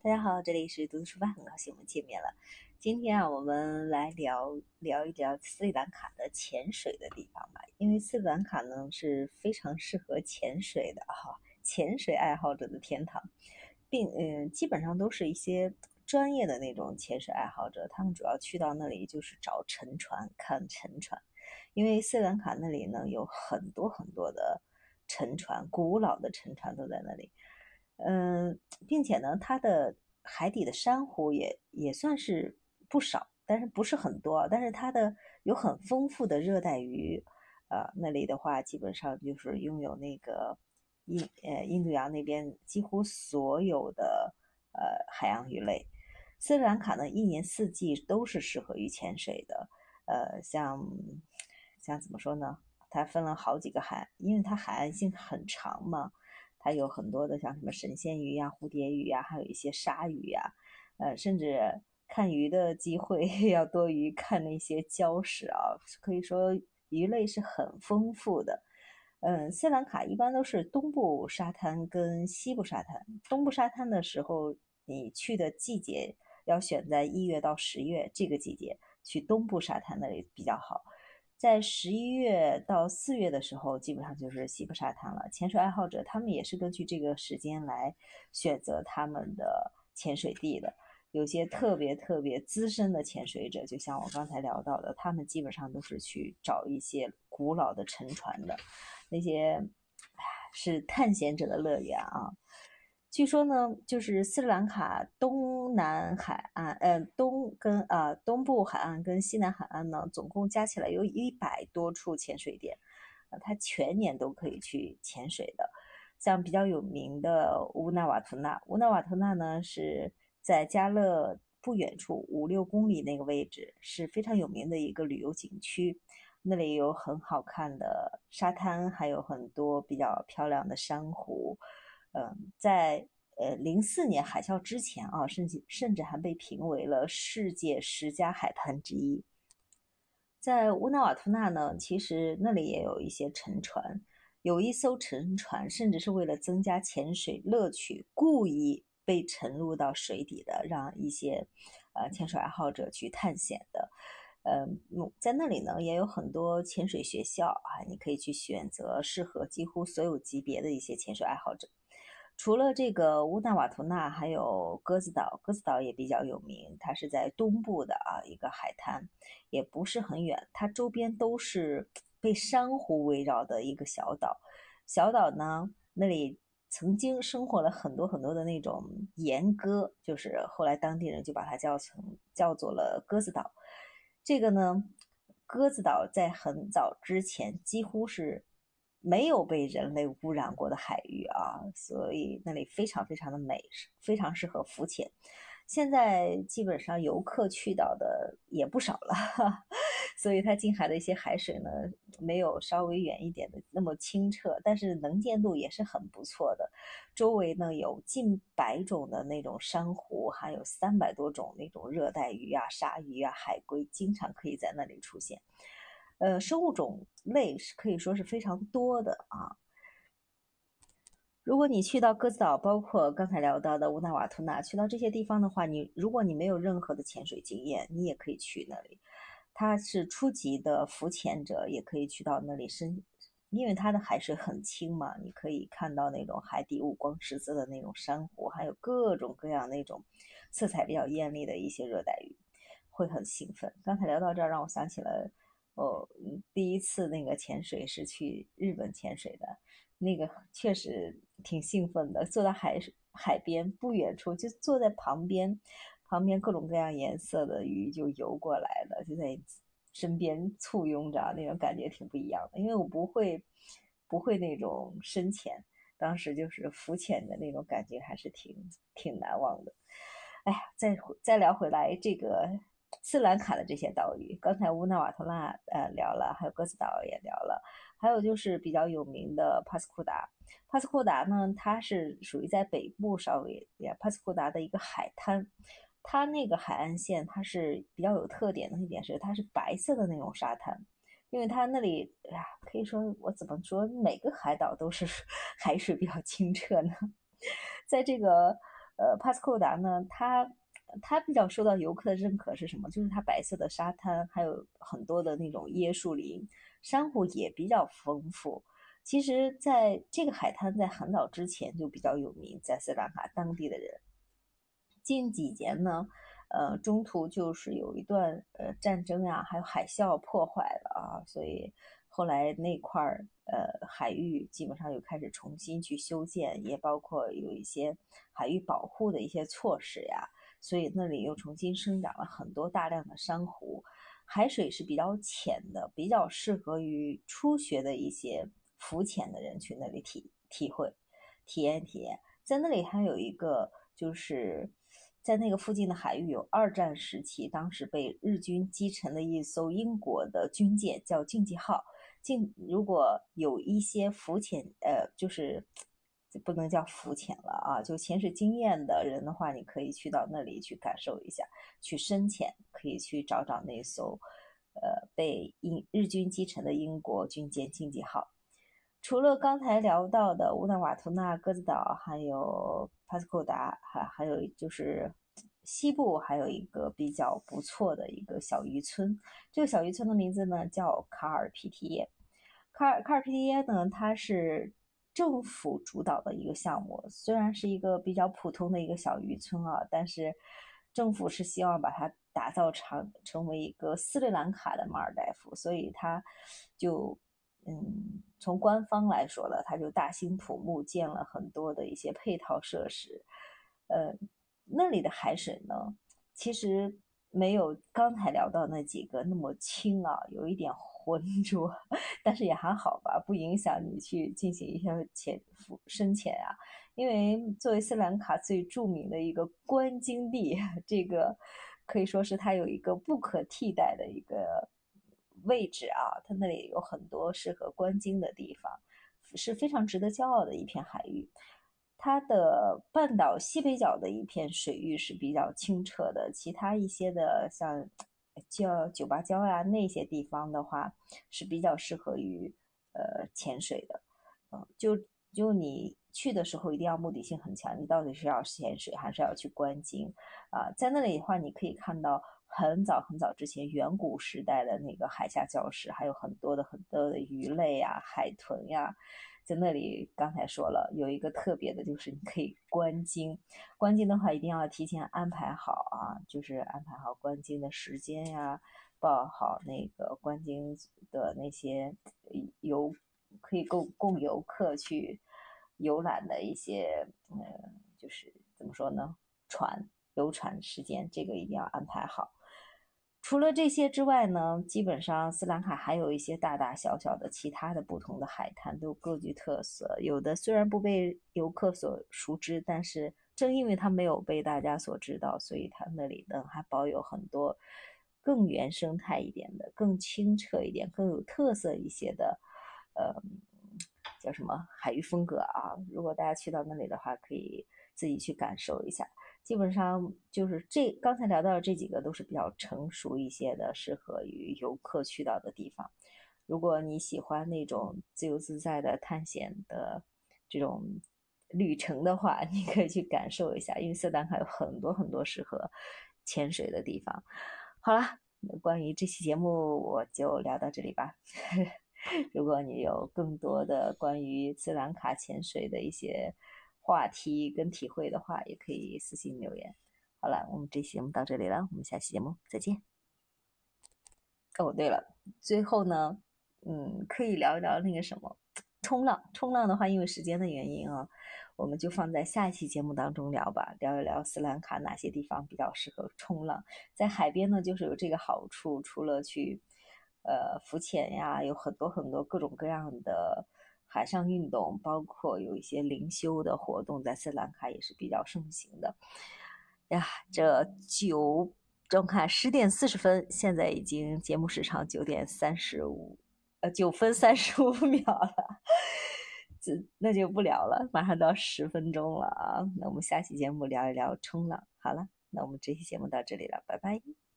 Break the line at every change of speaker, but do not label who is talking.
大家好，这里是读书书吧，很高兴我们见面了。今天啊，我们来聊聊一聊斯里兰卡的潜水的地方吧。因为斯里兰卡呢是非常适合潜水的哈，潜水爱好者的天堂，并嗯，基本上都是一些专业的那种潜水爱好者，他们主要去到那里就是找沉船、看沉船。因为斯里兰卡那里呢有很多很多的沉船，古老的沉船都在那里。嗯，并且呢，它的海底的珊瑚也也算是不少，但是不是很多。但是它的有很丰富的热带鱼，呃，那里的话基本上就是拥有那个印呃印度洋那边几乎所有的呃海洋鱼类。斯里兰卡呢，一年四季都是适合于潜水的。呃，像像怎么说呢？它分了好几个海，因为它海岸性很长嘛。它有很多的像什么神仙鱼呀、蝴蝶鱼呀，还有一些鲨鱼呀，呃，甚至看鱼的机会 要多于看那些礁石啊。可以说鱼类是很丰富的。嗯，斯里兰卡一般都是东部沙滩跟西部沙滩。东部沙滩的时候，你去的季节要选在一月到十月这个季节去东部沙滩那里比较好。在十一月到四月的时候，基本上就是西部沙滩了。潜水爱好者他们也是根据这个时间来选择他们的潜水地的。有些特别特别资深的潜水者，就像我刚才聊到的，他们基本上都是去找一些古老的沉船的，那些是探险者的乐园啊。据说呢，就是斯里兰卡东南海岸，呃，东跟啊东部海岸跟西南海岸呢，总共加起来有一百多处潜水点，啊，它全年都可以去潜水的。像比较有名的乌纳瓦图纳，乌纳瓦图纳呢是在加勒不远处五六公里那个位置，是非常有名的一个旅游景区，那里有很好看的沙滩，还有很多比较漂亮的珊瑚。嗯，在呃零四年海啸之前啊，甚至甚至还被评为了世界十佳海滩之一。在乌纳瓦图纳呢，其实那里也有一些沉船，有一艘沉船甚至是为了增加潜水乐趣，故意被沉入到水底的，让一些呃潜水爱好者去探险的。嗯，在那里呢也有很多潜水学校啊，你可以去选择适合几乎所有级别的一些潜水爱好者。除了这个乌纳瓦图纳，还有鸽子岛。鸽子岛也比较有名，它是在东部的啊一个海滩，也不是很远。它周边都是被珊瑚围绕的一个小岛。小岛呢，那里曾经生活了很多很多的那种岩鸽，就是后来当地人就把它叫成叫做了鸽子岛。这个呢，鸽子岛在很早之前几乎是。没有被人类污染过的海域啊，所以那里非常非常的美，非常适合浮潜。现在基本上游客去到的也不少了，所以它近海的一些海水呢，没有稍微远一点的那么清澈，但是能见度也是很不错的。周围呢有近百种的那种珊瑚，还有三百多种那种热带鱼啊、鲨鱼啊、海龟，经常可以在那里出现。呃，生物种类是可以说是非常多的啊。如果你去到鸽子岛，包括刚才聊到的乌纳瓦图纳，去到这些地方的话，你如果你没有任何的潜水经验，你也可以去那里。它是初级的浮潜者也可以去到那里深，因为它的海水很清嘛，你可以看到那种海底五光十色的那种珊瑚，还有各种各样那种色彩比较艳丽的一些热带鱼，会很兴奋。刚才聊到这儿，让我想起了。哦，第一次那个潜水是去日本潜水的，那个确实挺兴奋的。坐在海海边不远处，就坐在旁边，旁边各种各样颜色的鱼就游过来了，就在身边簇拥着，那种感觉挺不一样的。因为我不会，不会那种深潜，当时就是浮潜的那种感觉，还是挺挺难忘的。哎呀，再再聊回来这个。斯兰卡的这些岛屿，刚才乌纳瓦托拉呃聊了，还有鸽子岛也聊了，还有就是比较有名的帕斯库达。帕斯库达呢，它是属于在北部稍微呀，帕斯库达的一个海滩，它那个海岸线它是比较有特点的一点是，它是白色的那种沙滩，因为它那里呀，可以说我怎么说，每个海岛都是 海水比较清澈呢，在这个。呃，帕斯库达呢，它它比较受到游客的认可是什么？就是它白色的沙滩，还有很多的那种椰树林，珊瑚也比较丰富。其实，在这个海滩在很早之前就比较有名，在斯里兰卡当地的人。近几年呢，呃，中途就是有一段呃战争啊，还有海啸破坏了啊，所以后来那块儿呃海域基本上又开始重新去修建，也包括有一些海域保护的一些措施呀，所以那里又重新生长了很多大量的珊瑚，海水是比较浅的，比较适合于初学的一些浮潜的人去那里体体会、体验体验。在那里还有一个就是。在那个附近的海域有二战时期，当时被日军击沉的一艘英国的军舰，叫竞技号。竞如果有一些浮潜，呃，就是不能叫浮潜了啊，就潜水经验的人的话，你可以去到那里去感受一下，去深潜，可以去找找那艘，呃，被英日军击沉的英国军舰竞技号。除了刚才聊到的乌纳瓦图纳鸽子岛，还有。帕斯库达，还还有就是西部还有一个比较不错的一个小渔村，这个小渔村的名字呢叫卡尔皮提耶。卡尔卡尔皮提耶呢，它是政府主导的一个项目，虽然是一个比较普通的一个小渔村啊，但是政府是希望把它打造成成为一个斯里兰卡的马尔代夫，所以它就。嗯，从官方来说呢，他就大兴土木建了很多的一些配套设施。呃，那里的海水呢，其实没有刚才聊到那几个那么清啊，有一点浑浊，但是也还好吧，不影响你去进行一些潜伏深潜啊。因为作为斯兰卡最著名的一个观鲸地，这个可以说是它有一个不可替代的一个。位置啊，它那里有很多适合观鲸的地方，是非常值得骄傲的一片海域。它的半岛西北角的一片水域是比较清澈的，其他一些的像叫酒吧礁呀那些地方的话是比较适合于呃潜水的。嗯，就就你去的时候一定要目的性很强，你到底是要潜水还是要去观鲸啊？在那里的话，你可以看到。很早很早之前，远古时代的那个海下礁石，还有很多的很多的鱼类呀、海豚呀，在那里。刚才说了，有一个特别的，就是你可以观鲸。观鲸的话，一定要提前安排好啊，就是安排好观鲸的时间呀，报好那个观鲸的那些游，可以供供游客去游览的一些，嗯，就是怎么说呢，船游船时间，这个一定要安排好。除了这些之外呢，基本上斯兰卡还有一些大大小小的其他的不同的海滩都各具特色。有的虽然不被游客所熟知，但是正因为它没有被大家所知道，所以它那里呢还保有很多更原生态一点的、更清澈一点、更有特色一些的，呃，叫什么海域风格啊？如果大家去到那里的话，可以自己去感受一下。基本上就是这刚才聊到的这几个都是比较成熟一些的，适合于游客去到的地方。如果你喜欢那种自由自在的探险的这种旅程的话，你可以去感受一下，因为斯丹卡有很多很多适合潜水的地方。好了，关于这期节目我就聊到这里吧。如果你有更多的关于斯兰卡潜水的一些，话题跟体会的话，也可以私信留言。好了，我们这期节目到这里了，我们下期节目再见。哦，对了，最后呢，嗯，可以聊一聊那个什么冲浪。冲浪的话，因为时间的原因啊，我们就放在下一期节目当中聊吧。聊一聊斯兰卡哪些地方比较适合冲浪。在海边呢，就是有这个好处，除了去呃浮潜呀，有很多很多各种各样的。海上运动包括有一些灵修的活动，在斯兰卡也是比较盛行的。呀，这九正看十点四十分，现在已经节目时长九点三十五，呃，九分三十五 秒了。这那就不聊了，马上到十分钟了啊。那我们下期节目聊一聊冲浪。好了，那我们这期节目到这里了，拜拜。